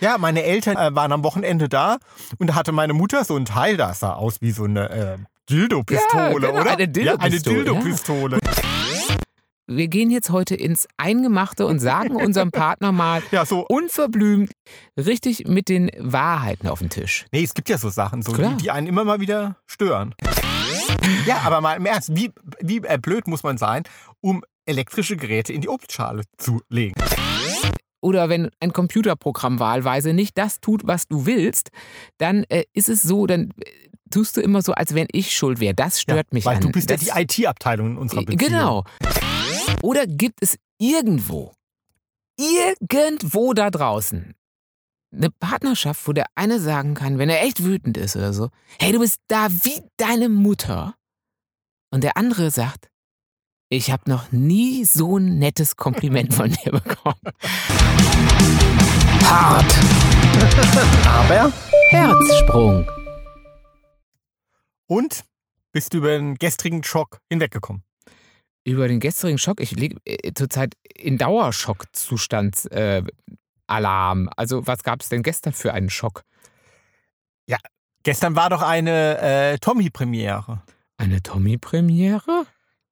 Ja, meine Eltern äh, waren am Wochenende da und da hatte meine Mutter so ein Teil, das sah aus wie so eine äh, Dildo-Pistole, Ja, genau, oder? eine Ja, eine Dildo-Pistole, Dildo-Pistole. Wir gehen jetzt heute ins Eingemachte und sagen unserem Partner mal Ja, so. unverblümt richtig mit den Wahrheiten auf den Tisch. Nee, es gibt ja so Sachen, so, die, die einen immer mal wieder stören. Ja, aber mal im Ernst, wie, wie äh, blöd muss man sein, um elektrische Geräte in die Obstschale zu legen? Oder wenn ein Computerprogramm wahlweise nicht das tut, was du willst, dann äh, ist es so, dann äh, tust du immer so, als wenn ich schuld wäre. Das stört ja, mich Weil an. du bist das, ja die IT-Abteilung in unserer Beziehung. Genau. Oder gibt es irgendwo, irgendwo da draußen eine Partnerschaft, wo der eine sagen kann, wenn er echt wütend ist oder so, hey, du bist da wie deine Mutter. Und der andere sagt, ich habe noch nie so ein nettes Kompliment von dir bekommen. Hart. Aber? Herzsprung. Und bist du über den gestrigen Schock hinweggekommen? Über den gestrigen Schock, ich liege äh, zurzeit in Dauerschockzustand. Äh, Alarm. Also was gab es denn gestern für einen Schock? Gestern war doch eine äh, Tommy-Premiere. Eine Tommy-Premiere?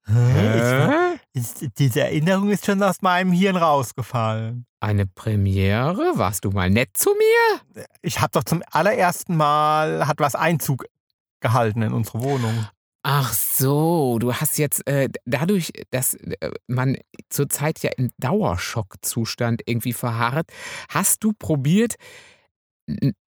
Hä? Ist, diese Erinnerung ist schon aus meinem Hirn rausgefallen. Eine Premiere? Warst du mal nett zu mir? Ich habe doch zum allerersten Mal hat was Einzug gehalten in unsere Wohnung. Ach so, du hast jetzt äh, dadurch, dass äh, man zurzeit ja in Dauerschockzustand irgendwie verharrt, hast du probiert,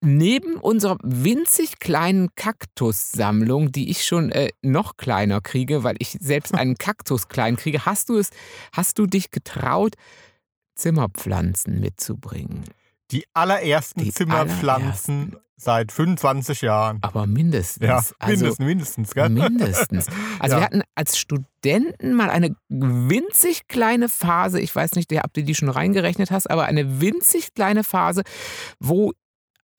neben unserer winzig kleinen Kaktussammlung, die ich schon äh, noch kleiner kriege, weil ich selbst einen Kaktus klein kriege, hast du es, hast du dich getraut, Zimmerpflanzen mitzubringen? Die allerersten Die Zimmerpflanzen seit 25 Jahren. Aber mindestens. Ja, also, mindestens, mindestens, gell? Mindestens. Also Ja. wir hatten als Studenten mal eine winzig kleine Phase, ich weiß nicht, ob du die schon reingerechnet hast, aber eine winzig kleine Phase, wo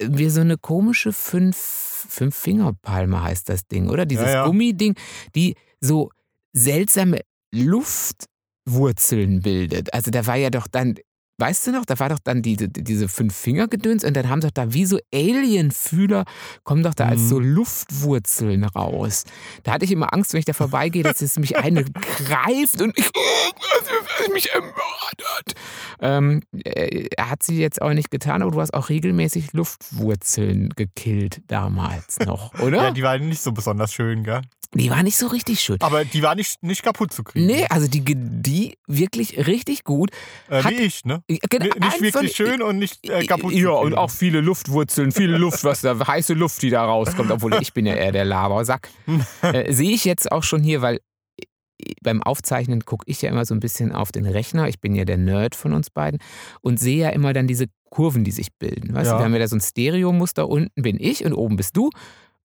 wir so eine komische fünf, fünf Fingerpalme heißt das Ding, oder? Dieses Ja, ja. Gummiding, die so seltsame Luftwurzeln bildet. Also da war ja doch dann, weißt du noch, da war doch dann die, die, diese fünf Finger gedöns und dann haben doch da wie so Alienfühler, kommen doch da als Mhm. so Luftwurzeln raus. Da hatte ich immer Angst, wenn ich da vorbeigehe, dass es mich eine greift und ich, mich ermordet. Ähm, äh, hat sie jetzt auch nicht getan, aber du hast auch regelmäßig Luftwurzeln gekillt damals noch, oder? Ja, die war nicht so besonders schön, gell? die war nicht so richtig schön. Aber die war nicht, nicht kaputt zu kriegen. Nee, also die, die wirklich richtig gut. äh, hat- wie ich, ne? Genau, Nicht wirklich schön und nicht äh, kaputt Ja, und auch viele Luftwurzeln, viele Luft, was da, heiße Luft, die da rauskommt, obwohl ich bin ja eher der Labersack. äh, Sehe ich jetzt auch schon hier, weil beim Aufzeichnen gucke ich ja immer so ein bisschen auf den Rechner. Ich bin ja der Nerd von uns beiden und sehe ja immer dann diese Kurven, die sich bilden. Weißt du, Ja. wir haben ja da so ein Stereomuster. Unten bin ich und oben bist du.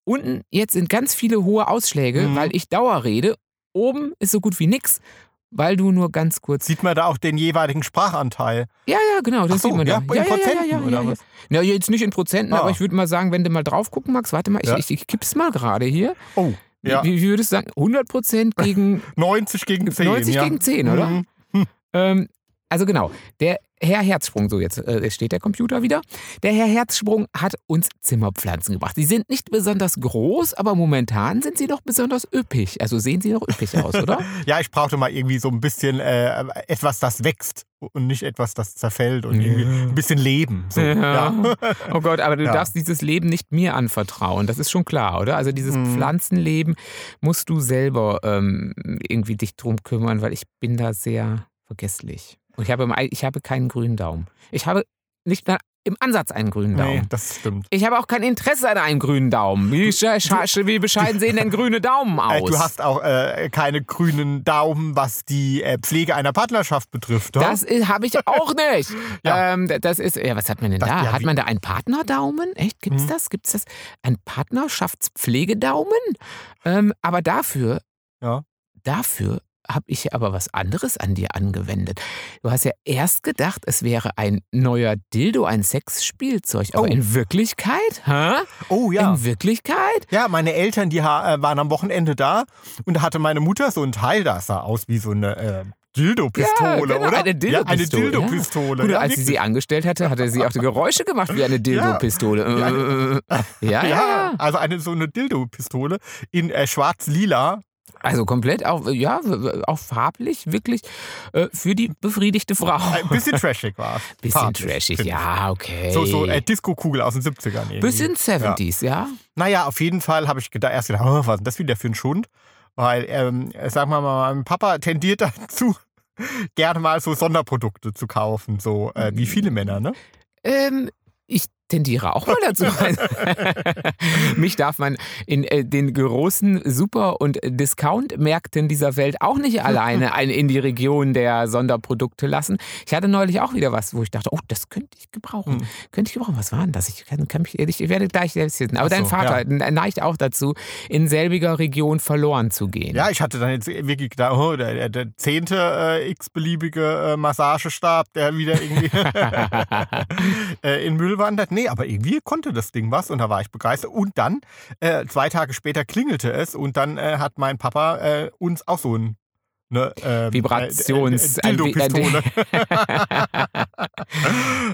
Unten jetzt sind ganz viele hohe Ausschläge, Mhm. weil ich Dauer rede. Oben ist so gut wie nix, weil du nur ganz kurz. Sieht man da auch den jeweiligen Sprachanteil? Ja, ja, genau, das so, sieht man ja, da. in Prozenten oder was? Ja, jetzt nicht in Prozenten, Ah. aber ich würde mal sagen, wenn du mal drauf gucken magst, warte mal, ich, Ja. ich, ich kipp's mal gerade hier. Oh, ja. Wie, wie würdest du sagen? 100 Prozent gegen 90 gegen 10. 90 ja. gegen 10, oder? Mhm. Ähm, also genau, der Herr Herzsprung, so jetzt äh, steht der Computer wieder. Der Herr Herzsprung hat uns Zimmerpflanzen gebracht. Die sind nicht besonders groß, aber momentan sind sie doch besonders üppig. Also sehen sie noch üppig aus, oder? Ja, ich brauchte mal irgendwie so ein bisschen äh, etwas, das wächst und nicht etwas, das zerfällt und Ja. irgendwie ein bisschen Leben. So. Ja. Oh Gott, aber du Ja. darfst dieses Leben nicht mir anvertrauen. Das ist schon klar, oder? Also dieses Mhm. Pflanzenleben musst du selber ähm, irgendwie dich drum kümmern, weil ich bin da sehr vergesslich. Und ich habe, im ich habe keinen grünen Daumen. Ich habe nicht mal im Ansatz einen grünen Daumen. Nee, das stimmt. Ich habe auch kein Interesse an einem grünen Daumen. Wie, wie bescheiden sehen denn grüne Daumen Äh, aus? du hast auch äh, keine grünen Daumen, was die äh, Pflege einer Partnerschaft betrifft. oder? das habe ich auch nicht. Ja. ähm, das ist, ja, was hat man denn Das- da? ja, hat man da einen Partnerdaumen? Echt? Gibt's Mhm. das? Gibt's das? Ein Partnerschaftspflegedaumen? Ähm, aber dafür, Ja. dafür habe ich ja aber was anderes an dir angewendet. Du hast ja erst gedacht, es wäre ein neuer Dildo, ein Sexspielzeug. Aber Oh. in Wirklichkeit, hä? oh ja. In Wirklichkeit? Ja, meine Eltern, die äh, waren am Wochenende da und da hatte meine Mutter so ein Teil, das sah aus wie so eine äh, Dildo-Pistole, Ja, genau, oder? eine Ja, eine Dildo-Pistole, ja. Dildo-Pistole. Gut, ja, als sie sie angestellt hatte, hatte sie auch die Geräusche gemacht wie eine Dildo-Pistole. Ja, ja, ja. also eine so eine Dildo-Pistole in äh, schwarz-lila. Also komplett auch, ja, auch farblich wirklich äh, für die befriedigte Frau. Ein bisschen trashig war es. Bisschen Farblich, trashig, ja, okay. So, so äh, Disco-Kugel aus den 70ern. Irgendwie. Bisschen 70s, ja. Naja, auf jeden Fall habe ich gedacht, erst gedacht, oh, was ist das wieder für ein Schund? Weil, ähm, sagen wir mal, mein Papa tendiert dazu, gerne mal so Sonderprodukte zu kaufen, so äh, wie viele Männer, ne? Ähm, ich tendiere auch mal dazu. Mich darf man in äh, den großen Super- und Discount-Märkten dieser Welt auch nicht alleine ein, in die Region der Sonderprodukte lassen. Ich hatte neulich auch wieder was, wo ich dachte, oh, das könnte ich gebrauchen. Hm. Könnte ich gebrauchen. Was war denn das? Ich, kann, kann mich, ich werde gleich selbst wissen. Aber Ach dein so, Vater ja. neigt auch dazu, in selbiger Region verloren zu gehen. Ja, ich hatte dann jetzt wirklich gedacht, oh, der, der, der zehnte äh, x-beliebige äh, Massagestab, der wieder irgendwie äh, in Müll wandert. Nee, aber irgendwie konnte das Ding was und da war ich begeistert. Und dann, äh, zwei Tage später klingelte es und dann äh, hat mein Papa äh, uns auch so ein ne, ähm, Vibrations- äh, äh, Dildo-Pistole.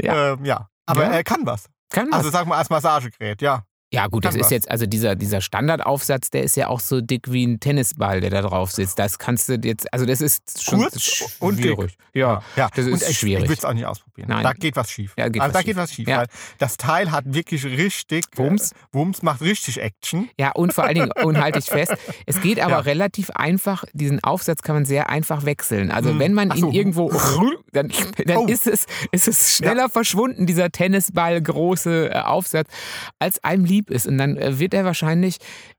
Ja. ähm, ja. Aber Ja. er kann was. Kann was. Also sag mal als Massagegerät, ja. Ja, gut, das ist jetzt, also dieser, dieser Standardaufsatz, der ist ja auch so dick wie ein Tennisball, der da drauf sitzt. Das kannst du jetzt, also das ist schon Kurz und dick. schwierig. Ja, ja. das ist ich, schwierig. Ich will es auch nicht ausprobieren. Nein. Da geht was schief. Ja, geht also was da geht schief. was schief. Ja. Weil das Teil hat wirklich richtig Wumms. Äh, Wumms macht richtig Action. Ja, und vor allen Dingen, und halte ich fest, es geht aber Ja. relativ einfach, diesen Aufsatz kann man sehr einfach wechseln. Also Hm. wenn man Ach ihn so. irgendwo, dann, dann Oh. ist, es, ist es schneller verschwunden, dieser Tennisball große äh, Aufsatz, als einem lieb ist. Und dann äh, wird er wahrscheinlich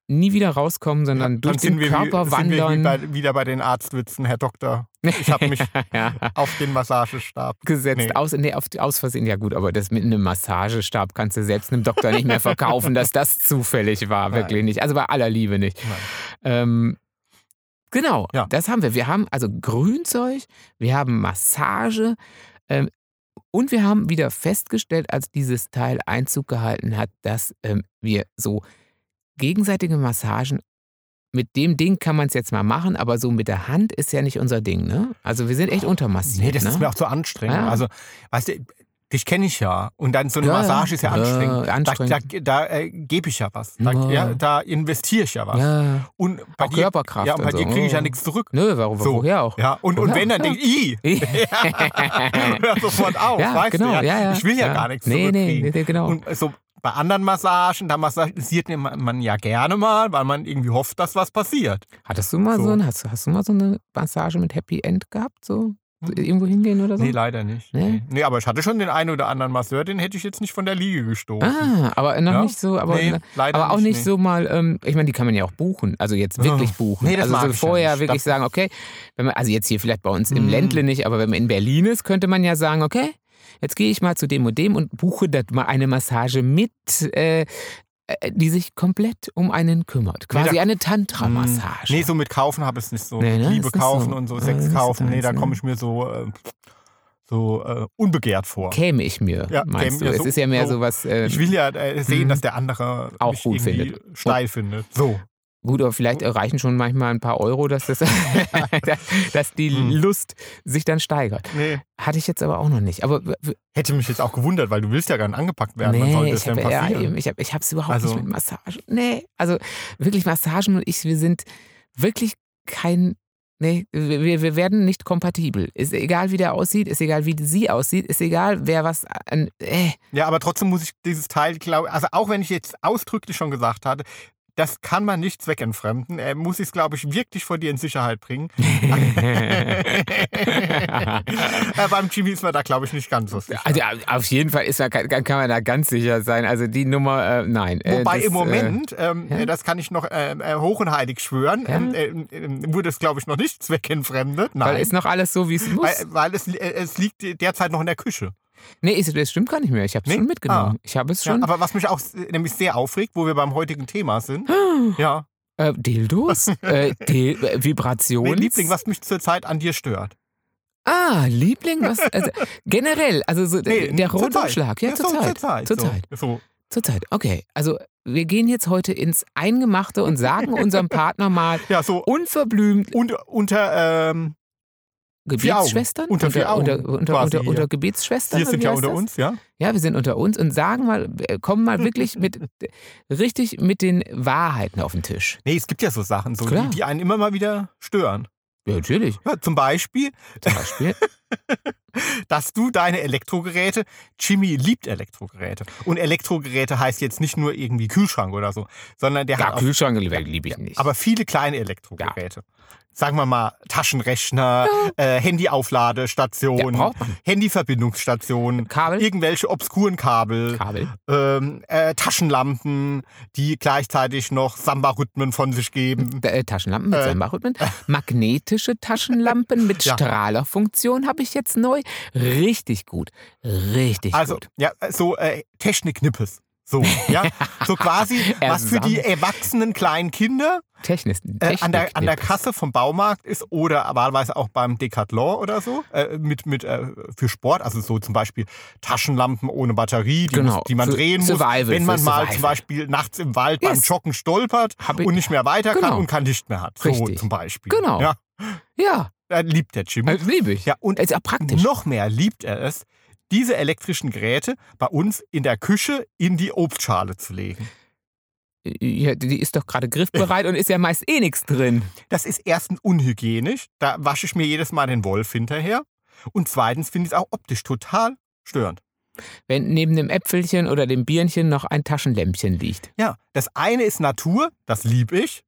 nie wieder rauskommen, sondern Dann durch sind den wir, Körper sind wir wandern. bei, wieder bei den Arztwitzen, Herr Doktor. Ich habe mich ja. auf den Massagestab gesetzt. Nee. Aus, nee, auf, aus Versehen. Ja gut, aber das mit einem Massagestab kannst du selbst einem Doktor nicht mehr verkaufen, dass das zufällig war. Nein. Wirklich nicht. Also bei aller Liebe nicht. Ähm, genau, Ja. das haben wir. Wir haben also Grünzeug, wir haben Massage ähm, und wir haben wieder festgestellt, als dieses Teil Einzug gehalten hat, dass ähm, wir so gegenseitige Massagen mit dem Ding kann man es jetzt mal machen, aber so mit der Hand ist ja nicht unser Ding, ne? Also wir sind echt untermassiert. Nee, das ne? ist mir auch zu anstrengend. Ja. Also, weißt du, dich kenne ich ja. Und dann so eine Ja. Massage ist ja Ja, anstrengend. anstrengend. Da, da, da äh, gebe ich ja was. Da, Ja. da investiere ich ja was. Ja, Und bei auch dir, Körperkraft. ja, und bei und dir kriege ich ja nichts zurück. Nö, warum, So. woher auch? Ja, und, und wenn, dann denke ich, i, hör sofort auf, ja, weißt genau, du? Ja? Ich will ja, gar nichts nee, nee, zurückkriegen. nee, genau. Und so bei anderen Massagen, da massagisiert man ja gerne mal, weil man irgendwie hofft, dass was passiert. Hattest du mal so, so. ein, hast, hast du mal so eine Massage mit Happy End gehabt? So? Hm. irgendwo hingehen oder so? Nee, leider nicht. Nee? Nee? nee, aber ich hatte schon den einen oder anderen Masseur, den hätte ich jetzt nicht von der Liege gestoßen. Ah, aber noch Ja? nicht so, aber, nee, leider aber auch nicht nee. so mal, ähm, ich meine, die kann man ja auch buchen, also jetzt wirklich Oh, buchen. nee, das also mag so ich ja vorher nicht. wirklich sagen, okay, wenn man, also jetzt hier vielleicht bei uns im Mm. Ländle nicht, aber wenn man in Berlin ist, könnte man ja sagen, okay, jetzt gehe ich mal zu dem und dem und buche das mal eine Massage mit, äh, äh, die sich komplett um einen kümmert. Quasi da- eine Tantra-Massage. Nee, so mit kaufen habe ich es nicht so. Nee, ne? Liebe kaufen so. und so, Äh, Sex so kaufen. Nee, da ne? komme ich mir so, äh, so äh, unbegehrt vor. Käme ich mir, Ja, meinst du? es so- ist ja mehr so- was. Äh, Ich will ja äh, sehen, Mhm. dass der andere Auch mich gut findet. steil findet. So. Gut, aber vielleicht reichen schon manchmal ein paar Euro, dass, das, dass die Hm. Lust sich dann steigert. Nee. Hatte ich jetzt aber auch noch nicht. Aber Hätte mich jetzt auch gewundert, weil du willst ja gar nicht angepackt werden. Nee, das ich habe ja, ich hab, ich hab's überhaupt Also- nicht mit Massagen. Nee, also wirklich Massagen und ich, wir sind wirklich kein. Nee, wir, wir werden nicht kompatibel. Ist egal, wie der aussieht, ist egal, wie sie aussieht, ist egal, wer was. Äh, Ja, aber trotzdem muss ich dieses Teil, glaube also auch wenn ich jetzt ausdrücklich schon gesagt hatte, das kann man nicht zweckentfremden. Er muss es, glaube ich, wirklich vor dir in Sicherheit bringen. äh, beim Jimmy ist man da, glaube ich, nicht ganz so sicher. also auf jeden Fall ist man, kann, kann man da ganz sicher sein. Also die Nummer, äh, nein. Äh, Wobei das, im Moment, ähm, ja. äh, das kann ich noch äh, äh, hoch und heilig schwören, Ja. ähm, äh, äh, wurde es, glaube ich, noch nicht zweckentfremdet. Äh, weil Nein. ist noch alles so, wie es muss. Weil, weil es, äh, es liegt derzeit noch in der Küche. Nee, ist, das stimmt gar nicht mehr. Ich habe es Nee? schon mitgenommen. Ah. Ich habe es Ja, schon. aber was mich auch nämlich sehr aufregt, wo wir beim heutigen Thema sind, ja, äh, Dildos? äh, Dil äh, mein Vibrations? Liebling, was mich zurzeit an dir stört. Ah, Liebling, was? Also, generell, also so Nee, der zur Rundumschlag, ja, Ja, so zur Zeit. zur Zeit. So. So. Zur Zeit, okay. Also wir gehen jetzt heute ins Eingemachte und sagen unserem Partner mal Ja, so unverblümt, und, unter, ähm, Gebetsschwestern? Unter Unter, unter, unter, unter hier. Gebetsschwestern? Wir sind ja unter das? uns, ja? Ja, wir sind unter uns und sagen mal, äh, kommen mal wirklich mit richtig mit den Wahrheiten auf den Tisch. Nee, es gibt ja so Sachen, so, die, die einen immer mal wieder stören. Ja, natürlich. Ja, zum Beispiel, Zum Beispiel. dass du deine Elektrogeräte, Jimmy liebt Elektrogeräte. Und Elektrogeräte heißt jetzt nicht nur irgendwie Kühlschrank oder so, sondern der ja, hat auch, Kühlschrank liebe ich nicht. aber viele kleine Elektrogeräte. Sagen wir mal Taschenrechner, äh, Handyaufladestation, Ja, braucht man. Handyverbindungsstation, Kabel? irgendwelche obskuren Kabel, Kabel. ähm, äh, Taschenlampen, die gleichzeitig noch Samba-Rhythmen von sich geben. Äh, Taschenlampen mit Äh. Samba-Rhythmen. Magnetische Taschenlampen mit Ja. Strahlerfunktion habe ich jetzt neu. Richtig gut. Richtig Also, gut. ja, so äh, Technik-Nippes. So, ja. So quasi, was für die erwachsenen kleinen Kinder Technik, äh, an, der, an der Kasse vom Baumarkt ist oder wahlweise auch beim Decathlon oder so, äh, mit, mit, äh, für Sport, also so zum Beispiel Taschenlampen ohne Batterie, die, Genau, muss, die man für drehen Survival, muss, wenn man mal Survival. zum Beispiel nachts im Wald beim Yes. Joggen stolpert und nicht mehr weiter kann Genau. und kein Licht mehr hat. So Richtig. zum Beispiel. Genau. Ja, Ja, äh, liebt der Jimmy. also liebe ich. Ja, und Ist auch praktisch. noch mehr liebt er es, diese elektrischen Geräte bei uns in der Küche in die Obstschale zu legen. Ja, die ist doch gerade griffbereit und ist ja meist eh nichts drin. Das ist erstens unhygienisch, da wasche ich mir jedes Mal den Wolf hinterher. Und zweitens finde ich es auch optisch total störend. Wenn neben dem Äpfelchen oder dem Birnchen noch ein Taschenlämpchen liegt. Ja, das eine ist Natur, das liebe ich.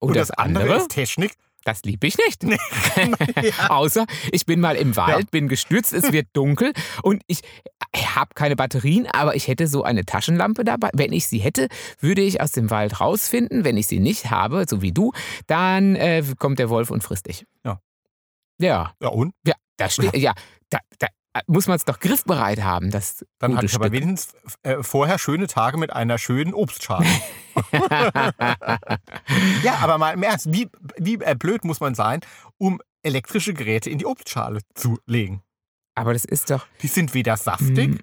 Und, und das, andere, ist Technik. Das liebe ich nicht. Ja. Außer ich bin mal im Wald, Ja. bin gestürzt, es wird dunkel und ich habe keine Batterien, aber ich hätte so eine Taschenlampe dabei. Wenn ich sie hätte, würde ich aus dem Wald rausfinden. Wenn ich sie nicht habe, so wie du, dann äh, kommt der Wolf und frisst dich. Ja. Ja, Ja, und? ja, da steht, ja, da, da muss man es doch griffbereit haben, das Dann hatte ich aber wenigstens äh, vorher schöne Tage mit einer schönen Obstschale. ja, aber mal im Ernst, wie, wie äh, blöd muss man sein, um elektrische Geräte in die Obstschale zu legen? aber das ist doch. Die sind weder saftig, Mm,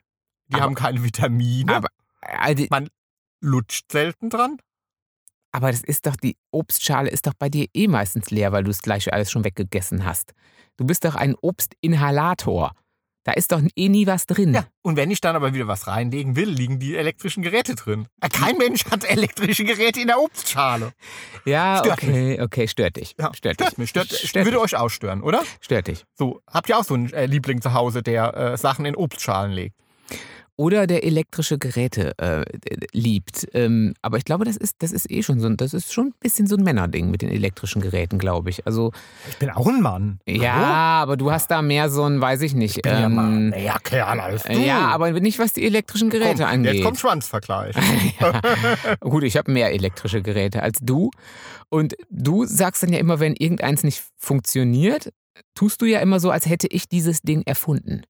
die aber- haben keine Vitamine, aber- Also, lutscht selten dran. Aber das ist doch, die Obstschale ist doch bei dir eh meistens leer, weil du es gleich alles schon weggegessen hast. Du bist doch ein Obstinhalator. Da ist doch eh nie was drin. Ja, und wenn ich dann aber wieder was reinlegen will, liegen die elektrischen Geräte drin. Kein Mensch hat elektrische Geräte in der Obstschale. Ja, Stört okay, okay, stört dich. Ja, stört, stört dich. mich. Stört, stört, würde dich. euch auch stören, oder? stört dich. So, habt ihr auch so einen äh, Liebling zu Hause, der äh, Sachen in Obstschalen legt? Oder der elektrische Geräte äh, liebt. Ähm, aber ich glaube, das ist, das ist eh schon so ein, das ist schon ein bisschen so ein Männerding mit den elektrischen Geräten, glaube ich. Also, Ich bin auch ein Mann. ja, aber du hast da mehr so ein, weiß ich nicht. Ich bin ja ähm, Mann. Ja, Kerl, als du. ja, aber nicht, was die elektrischen Geräte Komm, angeht. Jetzt kommt Schwanzvergleich. Gut, ich habe mehr elektrische Geräte als du. Und du sagst dann ja immer, wenn irgendeins nicht funktioniert, tust du ja immer so, als hätte ich dieses Ding erfunden.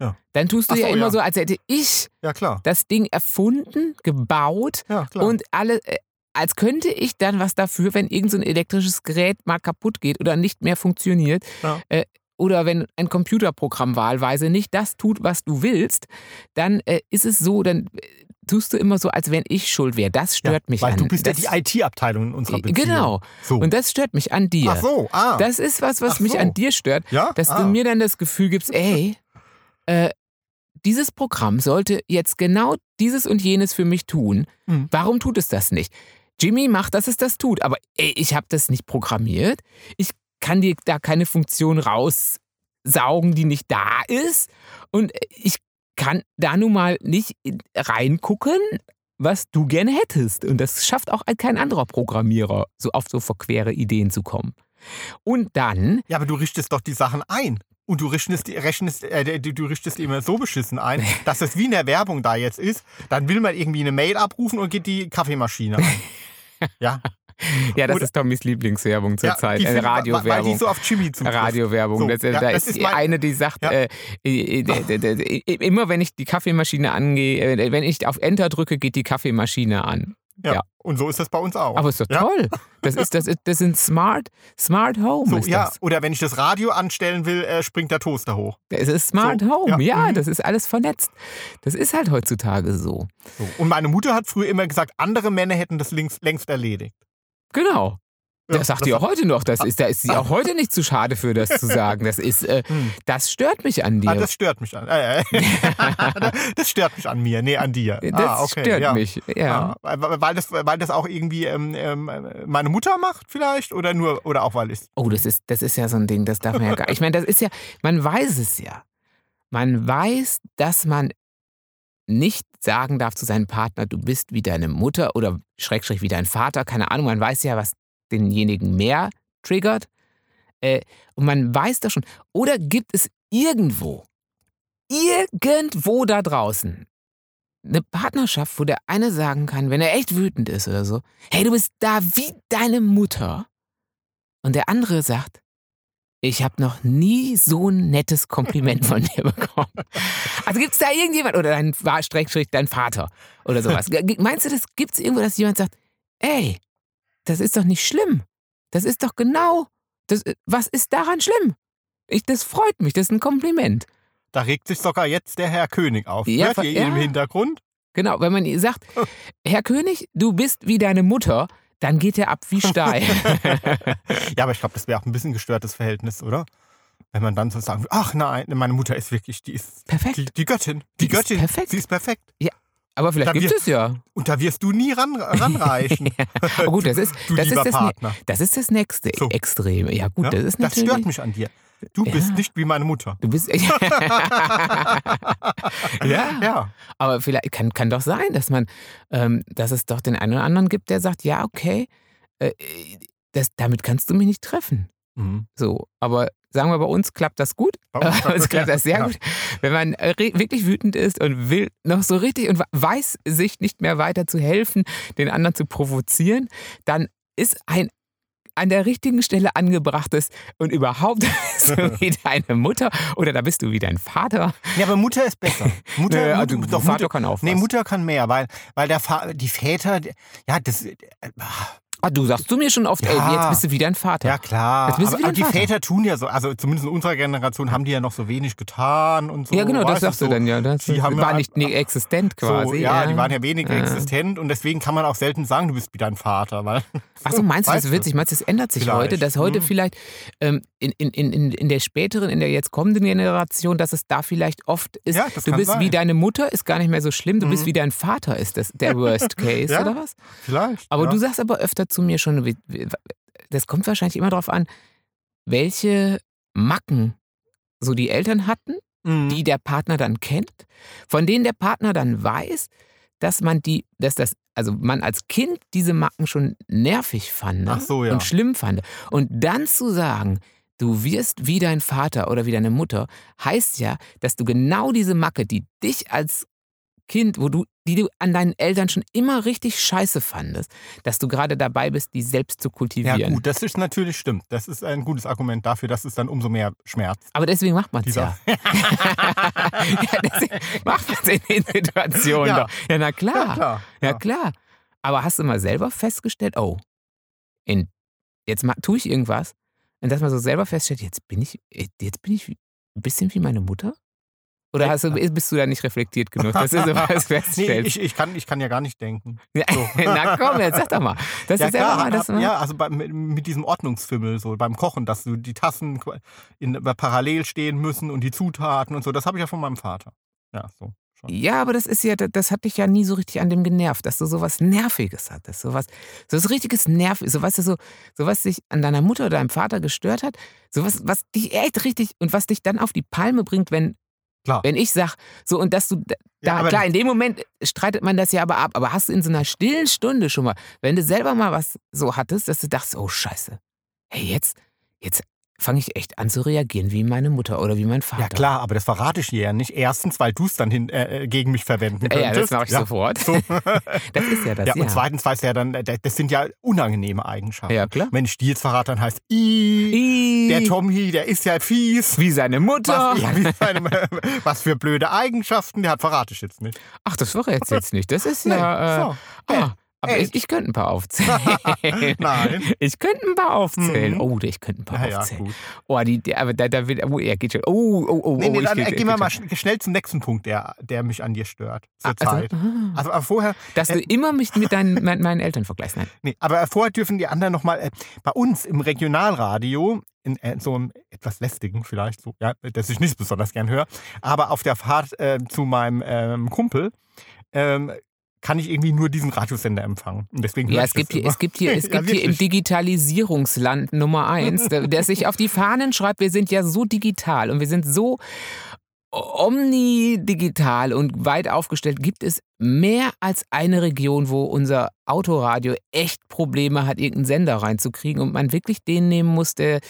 Ja. Dann tust du Ach ja so, immer ja. so, als hätte ich Ja, klar. das Ding erfunden, gebaut und alle, äh, als könnte ich dann was dafür, wenn irgendein so ein elektrisches Gerät mal kaputt geht oder nicht mehr funktioniert. Äh, oder wenn ein Computerprogramm wahlweise nicht das tut, was du willst, dann äh, ist es so, dann äh, tust du immer so, als wenn ich schuld wäre. Das stört ja, mich weil an. du bist das, ja die IT-Abteilung in unserer Beziehung. Genau. So. Und das stört mich an dir. Ach so, ah. Das ist was, was Ach mich so. an dir stört, ja? dass ah. du mir dann das Gefühl gibst, ey, äh, dieses Programm sollte jetzt genau dieses und jenes für mich tun. Mhm. Warum tut es das nicht? Jimmy macht, dass es das tut, aber ey, ich habe das nicht programmiert. Ich kann dir da keine Funktion raussaugen, die nicht da ist. Und ich kann da nun mal nicht in- reingucken, was du gerne hättest. Und das schafft auch kein anderer Programmierer, so auf so verquere Ideen zu kommen. Und dann Ja, aber du richtest doch die Sachen ein. Und du richtest, rechnest, äh, du, du richtest immer so beschissen ein, dass es wie in der Werbung da jetzt ist. Dann will man irgendwie eine Mail abrufen und geht die Kaffeemaschine an. Ja, Ja, das Oder- ist Miss Lieblingswerbung ja zurzeit. die äh, find- Weil die Radiowerbung. so auf Jimmy zutrifft. Radiowerbung. So, das, ja, da das ist ist eine, die sagt, Ja. äh, äh, äh, äh, äh, äh, immer wenn ich die Kaffeemaschine angehe, äh, wenn ich auf Enter drücke, geht die Kaffeemaschine an. Ja. Ja. Und so ist das bei uns auch. Aber ist doch ja? toll. Das ist das, ist, das sind Smart, Smart Home. So, ja, das. oder wenn ich das Radio anstellen will, äh, springt der Toaster hoch. Das ist Smart So, Home. ja, Ja, mhm. das ist alles vernetzt. Das ist halt heutzutage so. So. Und meine Mutter hat früher immer gesagt, andere Männer hätten das längst, längst erledigt. Genau. Das sagt die auch heute noch. Das ist, da ist sie auch heute nicht zu schade für, das zu sagen. Das ist, äh, das stört mich an dir. Ah, das stört mich an. Äh, äh. das stört mich an mir, nee, an dir. Das ah, okay, stört ja. mich. Ja. Ah, weil, weil, das, weil das auch irgendwie ähm, ähm, meine Mutter macht vielleicht oder nur oder auch weil ich. Oh, das ist, das ist ja so ein Ding, das darf man ja gar Ich meine, das ist ja, man weiß es ja. Man weiß, dass man nicht sagen darf zu seinem Partner, du bist wie deine Mutter oder Schrägstrich wie dein Vater, keine Ahnung, man weiß ja, was denjenigen mehr triggert. Äh, und man weiß das schon. Oder gibt es irgendwo, irgendwo da draußen eine Partnerschaft, wo der eine sagen kann, wenn er echt wütend ist oder so, hey, du bist da wie deine Mutter. Und der andere sagt, ich habe noch nie so ein nettes Kompliment von dir bekommen. Also gibt es da irgendjemand, oder dein dein Vater oder sowas. Meinst du, das gibt es irgendwo, dass jemand sagt, ey, das ist doch nicht schlimm. Das ist doch genau, das, was ist daran schlimm? Ich, das freut mich, das ist ein Kompliment. Da regt sich sogar jetzt der Herr König auf. Ja, Hört ihr ihn ja. im Hintergrund? Genau, wenn man sagt, Herr König, du bist wie deine Mutter, dann geht er ab wie Stahl. Ja, aber ich glaube, das wäre auch ein bisschen gestörtes Verhältnis, oder? Wenn man dann so sagen würde, ach nein, meine Mutter ist wirklich, die ist Perfekt. die, die Göttin. Die Die, ist Göttin. perfekt. Sie ist perfekt. Aber vielleicht Da gibt es ja. Und da wirst du nie ran, ranreichen. Oh gut, das ist, du das, ist das, Partner. das ist das nächste So. Extrem. Ja gut, Ja? das ist das natürlich... stört mich an dir. Du bist Ja. nicht wie meine Mutter. Du bist... ja. Ja. Aber vielleicht kann, kann doch sein, dass man, ähm, dass es doch den einen oder anderen gibt, der sagt, ja, okay, äh, das, damit kannst du mich nicht treffen. Mhm. So, aber sagen wir, bei uns klappt das gut. Bei uns klappt das- klappt das sehr ja. gut. Wenn man äh, wirklich wütend ist und will noch so richtig und weiß sich nicht mehr weiter zu helfen, den anderen zu provozieren, dann ist ein an der richtigen Stelle angebrachtes und überhaupt so wie deine Mutter oder da bist du wie dein Vater. Ja, aber Mutter ist besser. Mutter, Nö, Mutter, also, doch, Vater Mutter, kann auch Nee, was. Mutter kann mehr, weil, weil der Fa die Väter, ja, das, äh, Ah, du sagst zu mir schon oft, ey, Ja. jetzt bist du wie dein Vater. ja klar. Jetzt bist du Aber, wieder aber die ein Vater. Väter tun ja so, also zumindest in unserer Generation haben die ja noch so wenig getan und so. Ja, genau, das sagst du so. dann ja. Das Die haben war ja- nicht nee, existent quasi. So, ja, die waren ja wenig Ja. existent und deswegen kann man auch selten sagen, du bist wie dein Vater, weil. Achso, meinst du, das ist witzig? Meinst du, das ändert sich Vielleicht. heute? Dass heute Hm. vielleicht ähm, in, in, in, in der späteren, in der jetzt kommenden Generation, dass es da vielleicht oft ist, Ja, das du bist sein. wie deine Mutter, ist gar nicht mehr so schlimm, du bist Mhm. wie dein Vater, ist das der Worst Case, Ja. oder was? Vielleicht. Aber ja. du sagst aber öfter zu mir schon, das kommt wahrscheinlich immer darauf an, welche Macken so die Eltern hatten Mhm. die der Partner dann kennt, von denen der Partner dann weiß, dass man die, dass das, also man als Kind diese Macken schon nervig fand ne? So, ja. und schlimm fand. Und dann zu sagen, du wirst wie dein Vater oder wie deine Mutter, heißt ja, dass du genau diese Macke, die dich als Kind, wo du, die du an deinen Eltern schon immer richtig scheiße fandest, dass du gerade dabei bist, die selbst zu kultivieren. Ja, gut, das ist natürlich stimmt. Das ist ein gutes Argument dafür, dass es dann umso mehr schmerzt. Aber deswegen macht man es ja. ja. Deswegen macht man es in den Situationen Ja. doch. Ja, na klar. Ja, klar. Ja, klar. Aber hast du mal selber festgestellt, oh, in, jetzt tue ich irgendwas und dass man so selber feststellt, jetzt bin ich, jetzt bin ich ein bisschen wie meine Mutter? Oder hast du, bist du da nicht reflektiert genug, dass du sowas Nee, feststellst? ich, ich, kann, ich kann ja gar nicht denken. Ja, na komm, jetzt sag doch mal. Das ja, ist einfach mal klar, das. hab- ja, also bei, mit, mit diesem Ordnungsfimmel, so beim Kochen, dass du die Tassen in, parallel stehen müssen und die Zutaten und so, das habe ich ja von meinem Vater. Ja, so. Schon. Ja, aber das ist ja, das- hat dich ja nie so richtig an dem genervt, dass du sowas Nerviges hattest. Sowas, so was richtiges Nerv, so du, so, so was dich an deiner Mutter oder deinem Vater gestört hat, sowas, was dich echt richtig und was dich dann auf die Palme bringt, wenn, Klar. wenn ich sag, so und dass du da, Ja, klar, in dem Moment streitet man das ja aber ab, aber hast du in so einer stillen Stunde schon mal, wenn du selber mal was so hattest, dass du dachtest, oh Scheiße, hey, jetzt, jetzt fange ich echt an zu reagieren wie meine Mutter oder wie mein Vater. Ja, klar, aber das verrate ich dir ja nicht. Erstens, weil du es dann hin, äh, äh, gegen mich verwenden könntest. ja, das mache ich ja. sofort. So. Das ist ja das, ja, ja. und zweitens weiß ja dann, das sind ja unangenehme Eigenschaften. Ja, klar. Wenn ich die jetzt verrate, dann heißt I, I, der Tommy, der ist ja fies. wie seine Mutter. Was, ja, wie seine, was für blöde Eigenschaften, der hat verrate ich jetzt nicht. Ach, das verrätst du jetzt nicht. Das ist Nee, ja. Äh, so. ah, Aber ich, ich könnte ein paar aufzählen. Nein. Ich könnte ein paar aufzählen. Mhm. Oh, ich könnte ein paar Ja, ja, aufzählen. gut. Oh, die, die, aber da, da wird, oh, er geht schon. Oh, oh, oh, Nee, nee, oh, dann ich, äh, gehen wir mal schn- schnell zum nächsten Punkt, der, der mich an dir stört. Ah, Zur Zeit. Also, Also, aber vorher, dass du äh, immer mich mit deinen, mit meinen Eltern vergleichst. Nein. nee, aber vorher dürfen die anderen nochmal, äh, bei uns im Regionalradio, in äh, so einem etwas lästigen vielleicht, so, ja, das ich nicht besonders gern höre, aber auf der Fahrt äh, zu meinem ähm, Kumpel, ähm, kann ich irgendwie nur diesen Radiosender empfangen. Und deswegen Ja, es gibt, hier, immer. es gibt hier, es Ja, gibt hier im. Digitalisierungsland Nummer eins, der, der sich auf die Fahnen schreibt, wir sind ja so digital und wir sind so omnidigital und weit aufgestellt. Gibt es mehr als eine Region, wo unser Autoradio echt Probleme hat, irgendeinen Sender reinzukriegen und man wirklich den nehmen muss, der,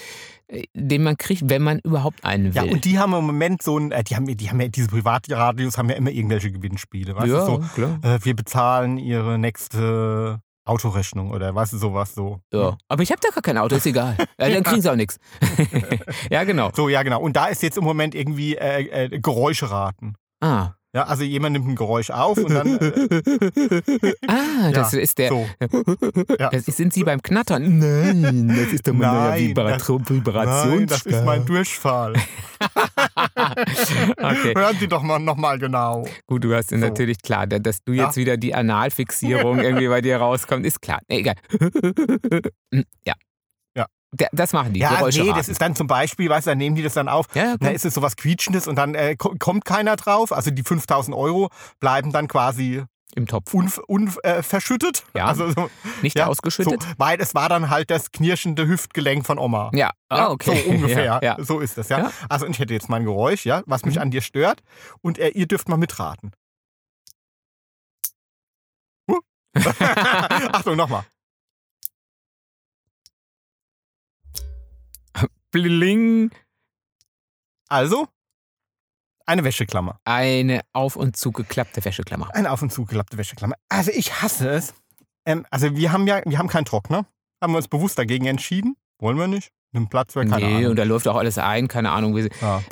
den man kriegt, wenn man überhaupt einen will. Ja, und die haben im Moment so ein, äh, die haben, die haben ja, diese Privatradios haben ja immer irgendwelche Gewinnspiele, weißt ja, du, so, klar. äh, wir bezahlen ihre nächste Autorechnung oder weißt du, sowas so. Ja. Aber ich habe da gar kein Auto, ist egal. Ja, dann kriegen sie auch nichts. ja, genau. So, ja, genau. Und da ist jetzt im Moment irgendwie äh, äh, Geräusche raten. Ah. Ja, also jemand nimmt ein Geräusch auf und dann. Äh, ah, das ja, ist der. so. Ja. Das ist, sind Sie beim Knattern? Nein, das ist doch mal Nein, Vibration, Nein, das ist mein. Durchfall. okay, Hören Sie doch mal nochmal genau. gut, du hast So. natürlich klar, da- dass du Ja. jetzt wieder die Analfixierung irgendwie bei dir rauskommt, ist klar. Egal. ja. Das machen die Ja, Geräusche. nee, das ist dann zum Beispiel, weißt du, dann nehmen die das dann auf. ja, ja, Da komm. ist es sowas Quietschendes und dann äh, ko- kommt keiner drauf. Also die 5000 Euro bleiben dann quasi im Topf. unv- unv- äh. Ja. Also so, Nicht ja, ausgeschüttet? So, weil es war dann halt das knirschende Hüftgelenk von Oma. Ja, ah, okay. So ungefähr. Ja. So ist das, ja. Ja. Also ich hätte jetzt mein Geräusch, ja, was mich Mhm. an dir stört. Und äh, ihr dürft mal mitraten. Huh. Achtung, nochmal. Bling. Also, eine Wäscheklammer. Eine auf und zugeklappte Wäscheklammer. Eine auf und zugeklappte Wäscheklammer. Also ich hasse es. Ähm, also wir haben ja, wir haben keinen Trockner. Haben wir uns bewusst dagegen entschieden. Wollen wir nicht. Nimm Platz, wäre keine nee, Ahnung. und da läuft auch alles ein, keine Ahnung. Wie sie, Ja.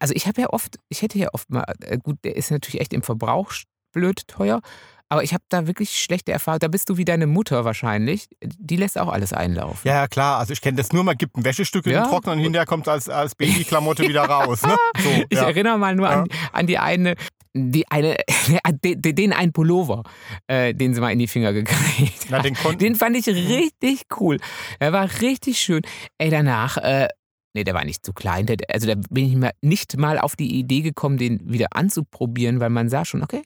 Also ich habe ja oft, ich hätte ja oft mal, äh, gut, der ist natürlich echt im Verbrauch blöd teuer, aber ich habe da wirklich schlechte Erfahrungen. Da bist du wie deine Mutter wahrscheinlich. Die lässt auch alles einlaufen. Ja, ja, klar. Also ich kenne das nur, man gibt ein Wäschestück in Ja. den Trockner und hinterher kommt es als, als Babyklamotte wieder raus. Ne? So, Ich ja. erinnere mal nur an, an die eine, die eine, den, einen Pullover, äh, den sie mal in die Finger gekriegt Na, hat. den Den fand ich richtig cool. Er war richtig schön. Ey, danach, äh, nee, der war nicht zu klein. Der, also da bin ich mal nicht mal auf die Idee gekommen, den wieder anzuprobieren, weil man sah schon, okay,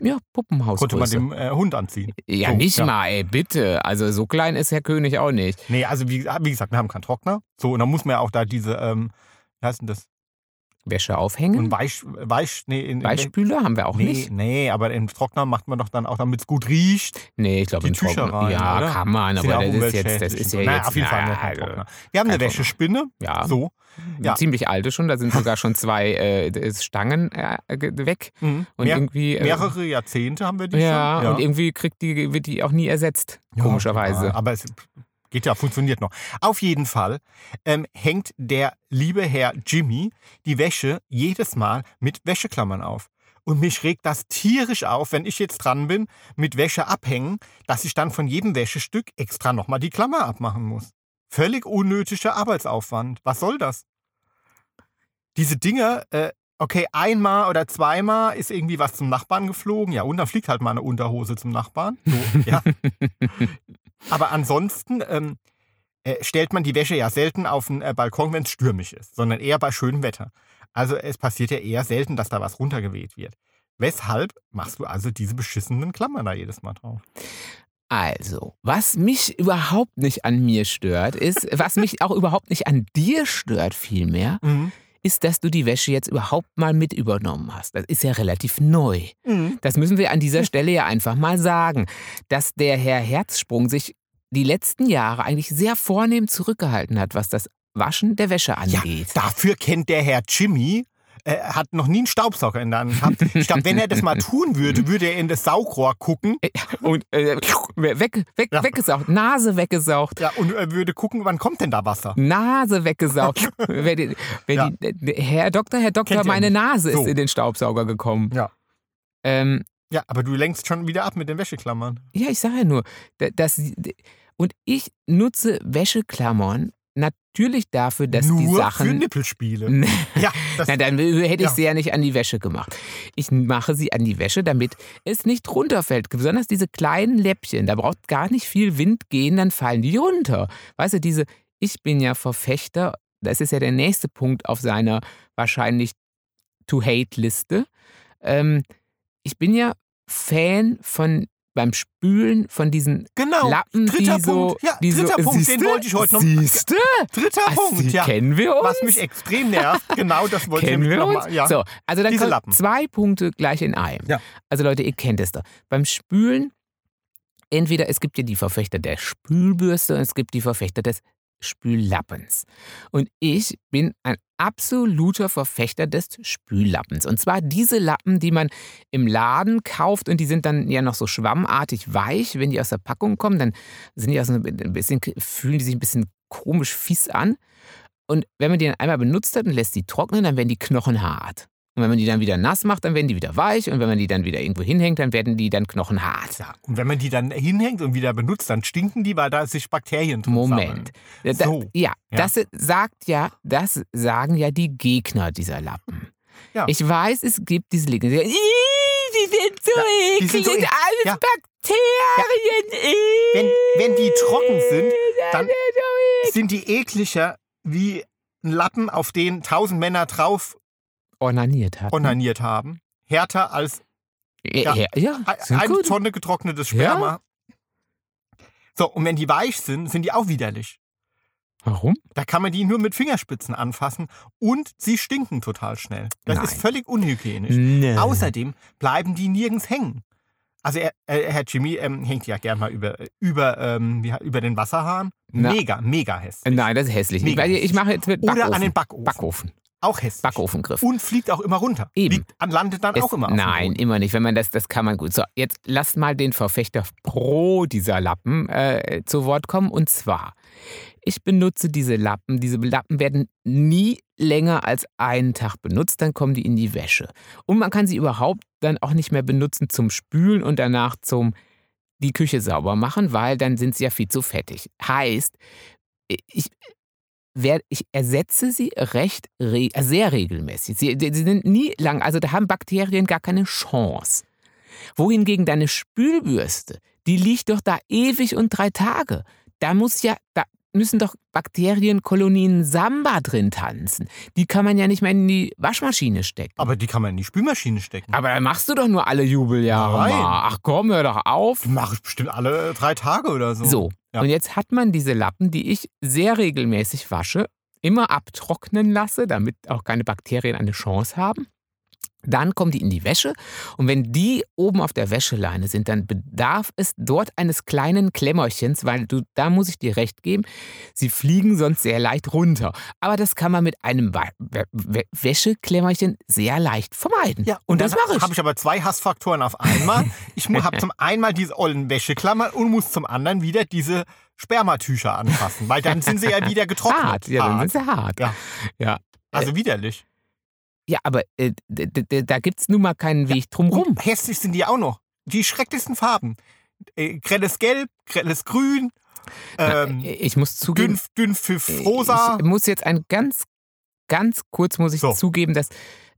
ja, Puppenhaus. konnte man dem äh, Hund anziehen. Ja, So, nicht ja. mal, ey, bitte. Also so klein ist Herr König auch nicht. Nee, also wie, wie gesagt, wir haben keinen Trockner. So, und dann muss man ja auch da diese, ähm, wie heißt denn das? Wäsche aufhängen. Und Weich, Weich, nee, in, in, Beispiele haben wir auch nee, nicht. nee, aber im Trockner macht man doch dann auch, damit es gut riecht. Nee, ich glaube Trocken. Tücher rein, Ja, oder? kann man, ja aber das ist jetzt, das ist ja. Naja, jetzt. auf jeden Fall na, noch kein also, Trockner. Wir haben eine Trockner. Wäschespinne. Ja, So. eine Ja. ziemlich alte schon. Da sind sogar schon zwei äh, Stangen äh, weg. Mhm. Und Mehr, irgendwie. Äh, mehrere Jahrzehnte haben wir die ja, schon. und irgendwie kriegt die, wird die auch nie ersetzt. Ja, komischerweise. ja, aber es geht ja, funktioniert noch. Auf jeden Fall ähm, hängt der liebe Herr Jimmy die Wäsche jedes Mal mit Wäscheklammern auf. Und mich regt das tierisch auf, wenn ich jetzt dran bin, mit Wäsche abhängen, dass ich dann von jedem Wäschestück extra nochmal die Klammer abmachen muss. Völlig unnötiger Arbeitsaufwand. Was soll das? Diese Dinger, äh, okay, einmal oder zweimal ist irgendwie was zum Nachbarn geflogen. Ja, und dann fliegt halt mal eine Unterhose zum Nachbarn. So, ja. Aber ansonsten ähm, äh, stellt man die Wäsche ja selten auf den äh, Balkon, wenn es stürmisch ist, sondern eher bei schönem Wetter. Also es passiert ja eher selten, dass da was runtergeweht wird. Weshalb machst du also diese beschissenen Klammern da jedes Mal drauf? Also, was mich überhaupt nicht an mir stört, ist, was mich auch überhaupt nicht an dir stört, vielmehr, Mhm. Ist, dass du die Wäsche jetzt überhaupt mal mit übernommen hast. Das ist ja relativ neu. Mhm. Das müssen wir an dieser Stelle ja einfach mal sagen, dass der Herr Herzsprung sich die letzten Jahre eigentlich sehr vornehm zurückgehalten hat, was das Waschen der Wäsche Ja, angeht. dafür kennt der Herr Jimmy, äh, hat noch nie einen Staubsauger in der Hand gehabt. Ich glaube, wenn er das mal tun würde, würde er in das Saugrohr gucken Und äh, weg, weg, Ja. weggesaugt, Nase weggesaugt. ja, und äh, würde gucken, wann kommt denn da Wasser. Nase weggesaugt. Wer die, wer Ja. die, Herr Doktor, Herr Doktor, Kennt meine. Nase ist So. in den Staubsauger gekommen. Ja. Ähm, Ja, aber du lenkst schon wieder ab mit den Wäscheklammern. Ja, ich sage ja nur, da- dass und ich nutze Wäscheklammern natürlich dafür, dass Nur die für Sachen Nippelspiele. Nee. Ja, das, Na, dann hätte ich Ja. sie ja nicht an die Wäsche gemacht. Ich mache sie an die Wäsche, damit es nicht runterfällt. Besonders diese kleinen Läppchen, da braucht gar nicht viel Wind gehen, dann fallen die runter. Weißt du, diese, ich bin ja Verfechter, das ist ja der nächste Punkt auf seiner wahrscheinlich To-Hate-Liste. Ähm, ich bin ja Fan von beim Spülen von diesen genau. Lappen, dritter die so, Punkt. Ja, die so, dritter Punkt, den Siehste? wollte ich heute noch. Siehste? Dritter Ach, Punkt, ja. kennen wir uns? Was mich extrem nervt, genau das wollte Kennen ich wir uns? noch mal. Ja. So, also dann Diese Lappen. zwei Punkte gleich in einem. Ja. Also Leute, ihr kennt es doch. Beim Spülen, entweder es gibt ja die Verfechter der Spülbürste und es gibt die Verfechter des Spüllappens. Und ich bin ein absoluter Verfechter des Spüllappens. Und zwar diese Lappen, die man im Laden kauft und die sind dann ja noch so schwammartig weich. Wenn die aus der Packung kommen, dann sind die auch so ein bisschen, fühlen die sich ein bisschen komisch fies an. Und wenn man die dann einmal benutzt hat und lässt die trocknen, dann werden die Knochen hart. Und wenn man die dann wieder nass macht, dann werden die wieder weich. Und wenn man die dann wieder irgendwo hinhängt, dann werden die dann knochenhart. Ja, und wenn man die dann hinhängt und wieder benutzt, dann stinken die, weil da sich Bakterien drin Moment. Da, So. ja, Ja. das sagt ja, das sagen ja die Gegner dieser Lappen. Ja. Ich weiß, es gibt diese Legende. Die sagen, "Ih, die sind so Ja, die eklig, sind so eklig." alles Ja. Bakterien. Wenn, wenn die trocken sind, dann sind die ekliger wie ein Lappen, auf den tausend Männer drauf Onaniert hat. onaniert haben. Härter als Ja, ja, ja eine gut. Tonne getrocknetes Sperma. So, und wenn die weich sind, sind die auch widerlich. Warum? Da kann man die nur mit Fingerspitzen anfassen und sie stinken total schnell. Das Nein. ist völlig unhygienisch. Nee. Außerdem bleiben die nirgends hängen. Also er, äh, Herr Jimmy ähm, hängt ja gern mal über, über, ähm, wie, über den Wasserhahn. Na. Mega, mega hässlich. Nein, das ist hässlich. Mega ich hässlich. mache jetzt mit Backofen. Oder an den Backofen. Backofen. Auch hässlich. Backofengriff. Und fliegt auch immer runter. Eben. Liegt, an- landet dann Es- auch immer Nein, immer nicht. Wenn man das, das kann man gut. So, jetzt lasst mal den Verfechter pro dieser Lappen äh, zu Wort kommen. Und zwar, ich benutze diese Lappen. Diese Lappen werden nie länger als einen Tag benutzt, dann kommen die in die Wäsche. Und man kann sie überhaupt dann auch nicht mehr benutzen zum Spülen und danach zum die Küche sauber machen, weil dann sind sie ja viel zu fettig. Heißt, ich, wer, ich ersetze sie recht re sehr regelmäßig. Sie, sie sind nie lang, also da haben Bakterien gar keine Chance. Wohingegen deine Spülbürste, die liegt doch da ewig und drei Tage. Da muss ja, da müssen doch Bakterienkolonien Samba drin tanzen. Die kann man ja nicht mehr in die Waschmaschine stecken. Aber die kann man in die Spülmaschine stecken. Aber dann machst du doch nur alle Jubeljahre Nein. mal. Ach komm, hör doch auf. Die mache ich bestimmt alle drei Tage oder so. So, Ja. und jetzt hat man diese Lappen, die ich sehr regelmäßig wasche, immer abtrocknen lasse, damit auch keine Bakterien eine Chance haben. Dann kommen die in die Wäsche und wenn die oben auf der Wäscheleine sind, dann bedarf es dort eines kleinen Klemmerchens, weil du, da muss ich dir recht geben, sie fliegen sonst sehr leicht runter. Aber das kann man mit einem Wa- Wä- Wä- Wäscheklemmerchen sehr leicht vermeiden. Ja, und das dann mache ich. habe ich aber zwei Hassfaktoren auf einmal. Ich habe zum einen diese ollen Wäscheklammern und muss zum anderen wieder diese Spermatücher anfassen, weil dann sind sie ja wieder getrocknet. hart, ja, dann Hart. sind sie hart. Ja. ja. Also widerlich. Ja, aber äh, da gibt es nun mal keinen Weg drumrum. Hässlich sind die auch noch. Die schrecklichsten Farben. Äh, grelles Gelb, grelles Grün, ähm, ich muss zugeben, dünn, dünn Pfiff rosa. ich muss jetzt ein ganz, ganz kurz muss ich So. zugeben, dass,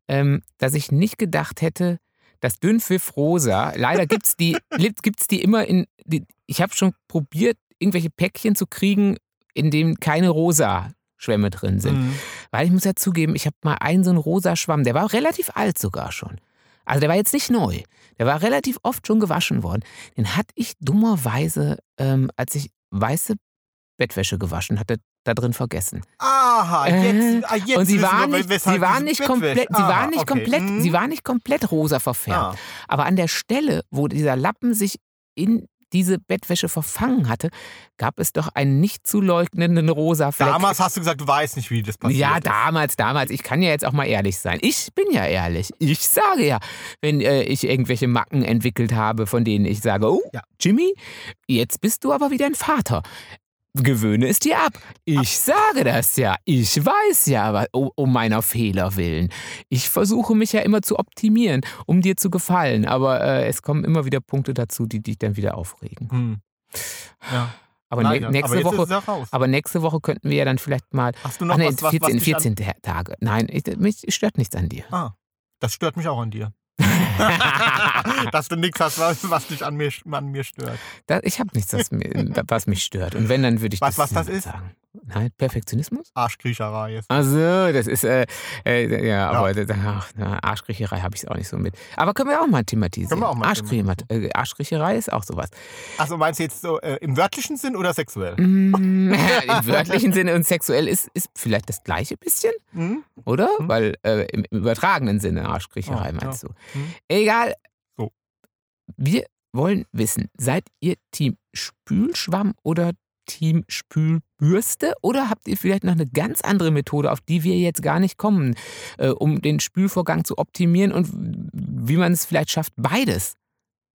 ähm, dass ich nicht gedacht hätte, dass Dünnpfiff rosa, leider gibt es die, gibt's die immer in, die, ich habe schon probiert, irgendwelche Päckchen zu kriegen, in denen keine rosa Schwämme drin sind. Mhm. Weil ich muss ja zugeben, ich habe mal einen so einen rosa Schwamm, der war relativ alt sogar schon. Also der war jetzt nicht neu. Der war relativ oft schon gewaschen worden. Den hatte ich dummerweise, ähm, als ich weiße Bettwäsche gewaschen hatte, da drin vergessen. Aha, Äh, jetzt, ah, jetzt Und sie waren wir, nicht, sie waren nicht komplett, Bettwäsche- sie waren nicht okay. komplett, Mhm. sie waren nicht komplett rosa verfärbt. Ah. Aber an der Stelle, wo dieser Lappen sich in diese Bettwäsche verfangen hatte, gab es doch einen nicht zu leugnenden rosa Fleck. Damals hast du gesagt, du weißt nicht, wie das passiert Ja, ist. damals, damals. Ich kann ja jetzt auch mal ehrlich sein. Ich bin ja ehrlich. Ich sage ja, wenn äh, ich irgendwelche Macken entwickelt habe, von denen ich sage, oh, Ja. Jimmy, jetzt bist du aber wieder ein Vater. Gewöhne es dir ab. Ich sage das ja. Ich weiß ja, wa- um, um meiner Fehler willen. Ich versuche mich ja immer zu optimieren, um dir zu gefallen. Aber äh, es kommen immer wieder Punkte dazu, die dich dann wieder aufregen. Hm. Ja. Aber, Leider. nächste aber Woche. Aber nächste Woche könnten wir ja dann vielleicht mal. Hast du noch Ach nee, was, was, 14, was dich 14 Tage. Nein, ich, mich stört nichts an dir. Ah, das stört mich auch an dir. Dass du nichts hast, was, was dich an mir, an mir stört. Da, ich habe nichts, was mich stört. Und wenn, dann würde ich Was- das was das ist? sagen. Nein, Perfektionismus? Arschkriecherei ist. Also, das ist, äh, äh, ja, aber ach, na, Arschkriecherei habe ich auch nicht so mit. Aber können wir auch mal thematisieren. Können wir auch mal Arschkriecher- äh, Arschkriecherei ist auch sowas. Also meinst du jetzt so äh, im wörtlichen Sinn oder sexuell? Mm, Im wörtlichen Sinne und sexuell ist, ist vielleicht das gleiche bisschen, Mhm. oder? Mhm. Weil äh, im, im übertragenen Sinne Arschkriecherei Ah, meinst du. Mhm. Egal. So. Wir wollen wissen, seid ihr Team Spülschwamm oder Team Spülbürste oder habt ihr vielleicht noch eine ganz andere Methode, auf die wir jetzt gar nicht kommen, äh, um den Spülvorgang zu optimieren und wie man es vielleicht schafft, beides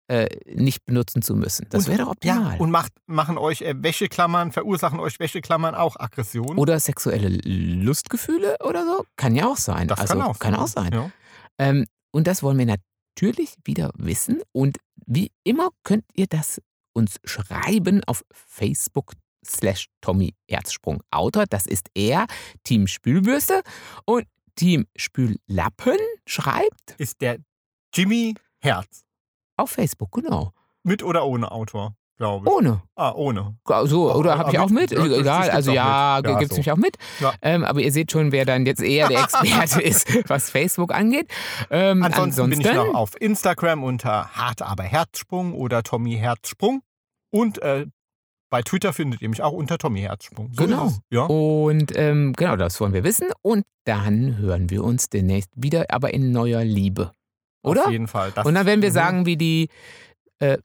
äh, nicht benutzen zu müssen? Das wäre doch optimal. Ja, und macht, machen euch äh, Wäscheklammern, verursachen euch Wäscheklammern auch Aggression? oder sexuelle Lustgefühle oder so? Kann ja auch sein. das also, kann auch sein. Kann auch sein. Ja. Ähm, und das wollen wir natürlich wieder wissen. Und wie immer könnt ihr das uns schreiben auf Facebook slash Tommy Erzsprung Autor. Das ist er, Team Spülbürste. Und Team Spüllappen schreibt Ist der Jimmy Herz. auf Facebook, genau. Mit oder ohne Autor, glaube ich. Ohne. Ah, ohne. So, oder ah, habe ich auch mit? mit? Egal, also ja. Ja, gibt es so. mich auch mit. Ja. Ähm, aber ihr seht schon, wer dann jetzt eher der Experte ist, was Facebook angeht. Ähm, Ansonsten, bin ich noch auf Instagram unter Hart aber Herzsprung oder Tommy Herzsprung. Und äh, bei Twitter findet ihr mich auch unter Tommy Herzsprung. So Genau. Ja. Und ähm, genau, das wollen wir wissen. Und dann hören wir uns demnächst wieder, aber in neuer Liebe. Oder? Auf jeden Fall. Das, Und dann werden wir Mhm. sagen, wie die äh,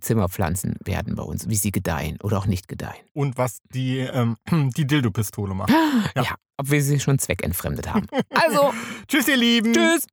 Zimmerpflanzen werden bei uns, wie sie gedeihen oder auch nicht gedeihen. Und was die, ähm, die Dildo-Pistole macht. Ja. Ja. ob wir sie schon zweckentfremdet haben. Also, Tschüss, ihr Lieben. tschüss!